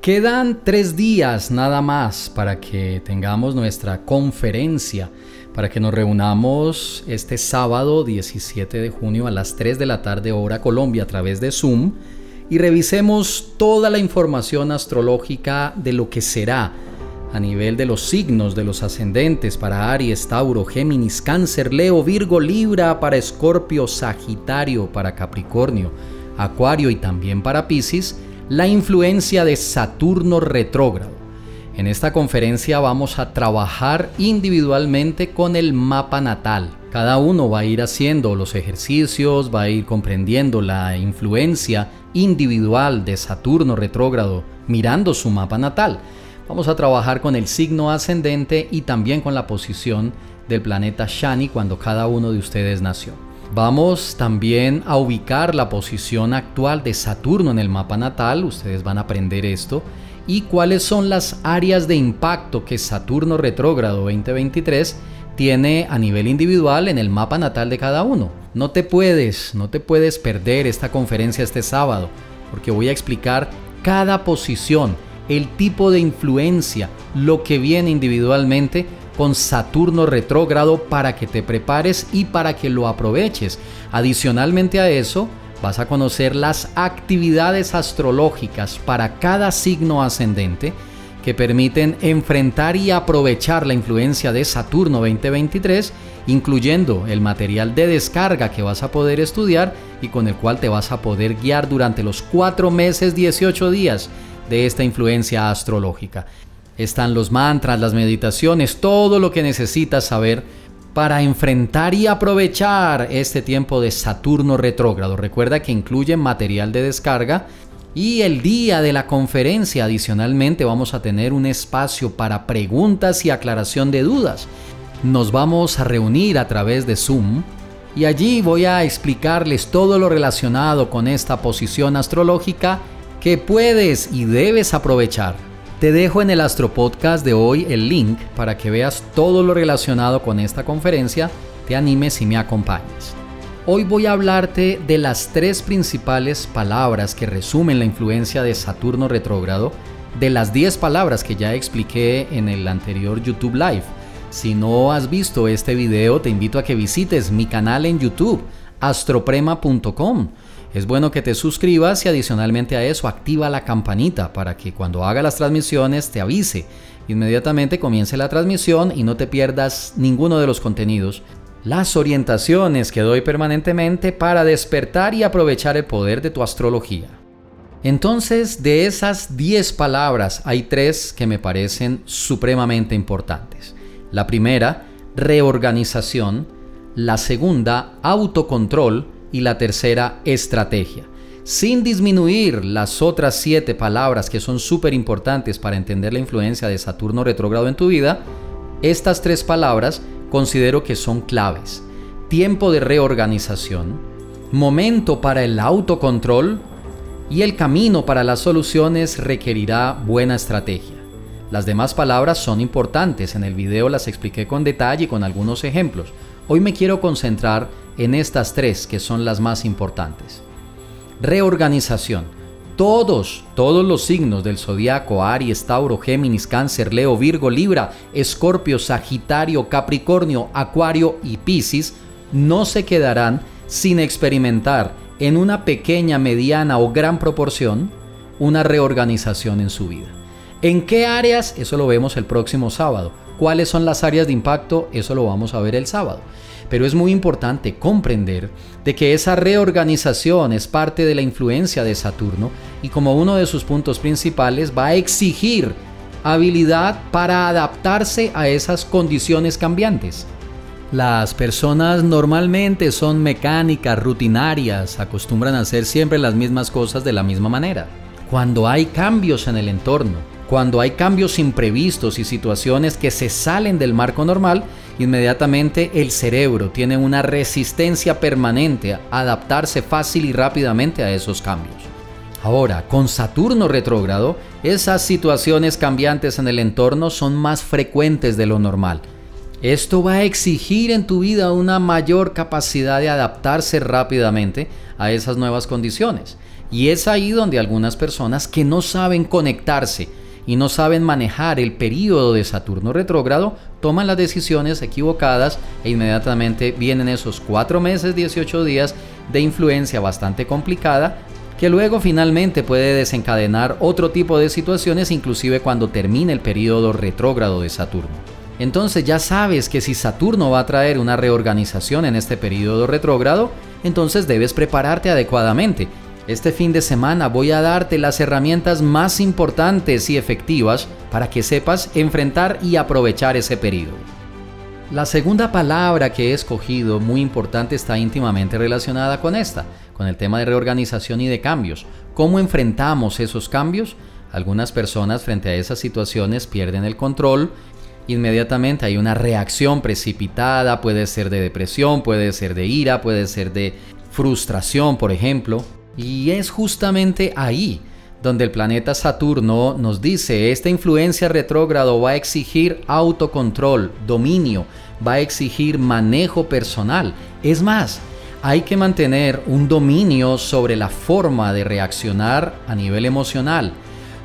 Quedan tres días nada más para que tengamos nuestra conferencia, para que nos reunamos este sábado 17 de junio a las 3 de la tarde hora Colombia a través de Zoom y revisemos toda la información astrológica de lo que será a nivel de los signos de los ascendentes para Aries, Tauro, Géminis, Cáncer, Leo, Virgo, Libra, para Escorpio, Sagitario, para Capricornio, Acuario y también para Pisces la influencia de Saturno retrógrado. En esta conferencia vamos a trabajar individualmente con el mapa natal. Cada uno va a ir haciendo los ejercicios, va a ir comprendiendo la influencia individual de Saturno retrógrado mirando su mapa natal. Vamos a trabajar con el signo ascendente y también con la posición del planeta Shani cuando cada uno de ustedes nació. Vamos también a ubicar la posición actual de Saturno en el mapa natal, ustedes van a aprender esto, y cuáles son las áreas de impacto que Saturno retrógrado 2023 tiene a nivel individual en el mapa natal de cada uno. No te puedes, no te puedes perder esta conferencia este sábado, porque voy a explicar cada posición, el tipo de influencia, lo que viene individualmente con Saturno retrógrado para que te prepares y para que lo aproveches. Adicionalmente a eso, vas a conocer las actividades astrológicas para cada signo ascendente que permiten enfrentar y aprovechar la influencia de Saturno 2023, incluyendo el material de descarga que vas a poder estudiar y con el cual te vas a poder guiar durante los 4 meses 18 días de esta influencia astrológica están los mantras, las meditaciones, todo lo que necesitas saber para enfrentar y aprovechar este tiempo de Saturno retrógrado. Recuerda que incluye material de descarga y el día de la conferencia adicionalmente vamos a tener un espacio para preguntas y aclaración de dudas. Nos vamos a reunir a través de Zoom y allí voy a explicarles todo lo relacionado con esta posición astrológica que puedes y debes aprovechar te dejo en el Astro Podcast de hoy el link para que veas todo lo relacionado con esta conferencia, te animes y me acompañes. Hoy voy a hablarte de las tres principales palabras que resumen la influencia de Saturno retrógrado, de las 10 palabras que ya expliqué en el anterior YouTube Live. Si no has visto este video, te invito a que visites mi canal en YouTube, astroprema.com es bueno que te suscribas y adicionalmente a eso activa la campanita para que cuando haga las transmisiones te avise. Inmediatamente comience la transmisión y no te pierdas ninguno de los contenidos. Las orientaciones que doy permanentemente para despertar y aprovechar el poder de tu astrología. Entonces, de esas 10 palabras hay tres que me parecen supremamente importantes. La primera, reorganización. La segunda, autocontrol y la tercera, estrategia. Sin disminuir las otras siete palabras que son súper importantes para entender la influencia de Saturno retrógrado en tu vida, estas tres palabras considero que son claves. Tiempo de reorganización, momento para el autocontrol y el camino para las soluciones requerirá buena estrategia. Las demás palabras son importantes, en el video las expliqué con detalle y con algunos ejemplos. Hoy me quiero concentrar en estas tres que son las más importantes. Reorganización. Todos, todos los signos del zodiaco, Aries, Tauro, Géminis, Cáncer, Leo, Virgo, Libra, Escorpio, Sagitario, Capricornio, Acuario y Piscis, no se quedarán sin experimentar en una pequeña, mediana o gran proporción una reorganización en su vida. ¿En qué áreas? Eso lo vemos el próximo sábado. ¿Cuáles son las áreas de impacto? Eso lo vamos a ver el sábado pero es muy importante comprender de que esa reorganización es parte de la influencia de Saturno y como uno de sus puntos principales va a exigir habilidad para adaptarse a esas condiciones cambiantes. Las personas normalmente son mecánicas, rutinarias, acostumbran a hacer siempre las mismas cosas de la misma manera. Cuando hay cambios en el entorno, cuando hay cambios imprevistos y situaciones que se salen del marco normal, inmediatamente el cerebro tiene una resistencia permanente a adaptarse fácil y rápidamente a esos cambios. Ahora, con Saturno retrógrado, esas situaciones cambiantes en el entorno son más frecuentes de lo normal. Esto va a exigir en tu vida una mayor capacidad de adaptarse rápidamente a esas nuevas condiciones Y es ahí donde algunas personas que no saben conectarse y no saben manejar el periodo de Saturno retrógrado toman las decisiones equivocadas e inmediatamente vienen esos 4 meses, 18 días de influencia bastante complicada que luego finalmente puede desencadenar otro tipo de situaciones inclusive cuando termine el periodo retrógrado de Saturno. Entonces ya sabes que si Saturno va a traer una reorganización en este periodo retrógrado, entonces debes prepararte adecuadamente. Este fin de semana voy a darte las herramientas más importantes y efectivas para que sepas enfrentar y aprovechar ese periodo. La segunda palabra que he escogido, muy importante, está íntimamente relacionada con esta, con el tema de reorganización y de cambios. ¿Cómo enfrentamos esos cambios? Algunas personas frente a esas situaciones pierden el control. Inmediatamente hay una reacción precipitada, puede ser de depresión, puede ser de ira, puede ser de frustración, por ejemplo. Y es justamente ahí donde el planeta Saturno nos dice, esta influencia retrógrado va a exigir autocontrol, dominio, va a exigir manejo personal. Es más, hay que mantener un dominio sobre la forma de reaccionar a nivel emocional,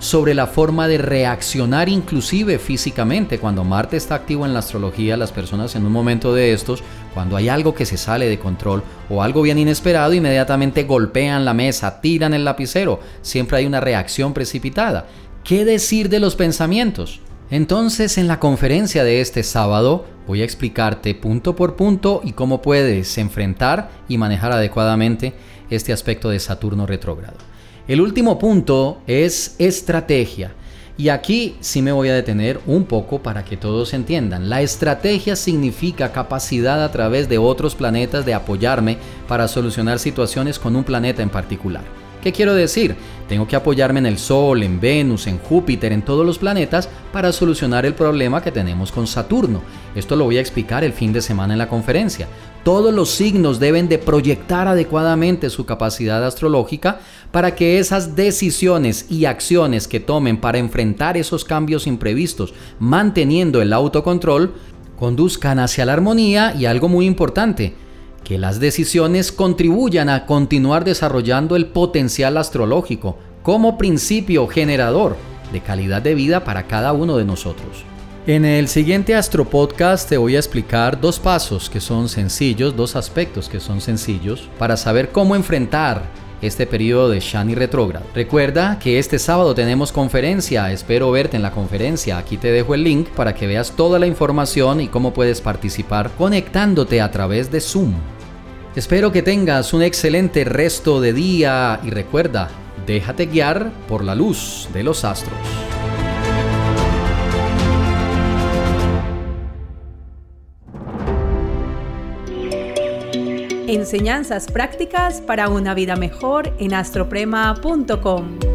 sobre la forma de reaccionar inclusive físicamente. Cuando Marte está activo en la astrología, las personas en un momento de estos, cuando hay algo que se sale de control o algo bien inesperado, inmediatamente golpean la mesa, tiran el lapicero, siempre hay una reacción precipitada. ¿Qué decir de los pensamientos? Entonces en la conferencia de este sábado voy a explicarte punto por punto y cómo puedes enfrentar y manejar adecuadamente este aspecto de Saturno retrógrado. El último punto es estrategia. Y aquí sí me voy a detener un poco para que todos entiendan. La estrategia significa capacidad a través de otros planetas de apoyarme para solucionar situaciones con un planeta en particular. ¿Qué quiero decir? Tengo que apoyarme en el Sol, en Venus, en Júpiter, en todos los planetas para solucionar el problema que tenemos con Saturno. Esto lo voy a explicar el fin de semana en la conferencia. Todos los signos deben de proyectar adecuadamente su capacidad astrológica para que esas decisiones y acciones que tomen para enfrentar esos cambios imprevistos, manteniendo el autocontrol, conduzcan hacia la armonía y algo muy importante, que las decisiones contribuyan a continuar desarrollando el potencial astrológico como principio generador de calidad de vida para cada uno de nosotros. En el siguiente Astro Podcast te voy a explicar dos pasos que son sencillos, dos aspectos que son sencillos para saber cómo enfrentar este periodo de Shani retrógrado. Recuerda que este sábado tenemos conferencia, espero verte en la conferencia. Aquí te dejo el link para que veas toda la información y cómo puedes participar conectándote a través de Zoom. Espero que tengas un excelente resto de día y recuerda, déjate guiar por la luz de los astros. Enseñanzas prácticas para una vida mejor en astroprema.com.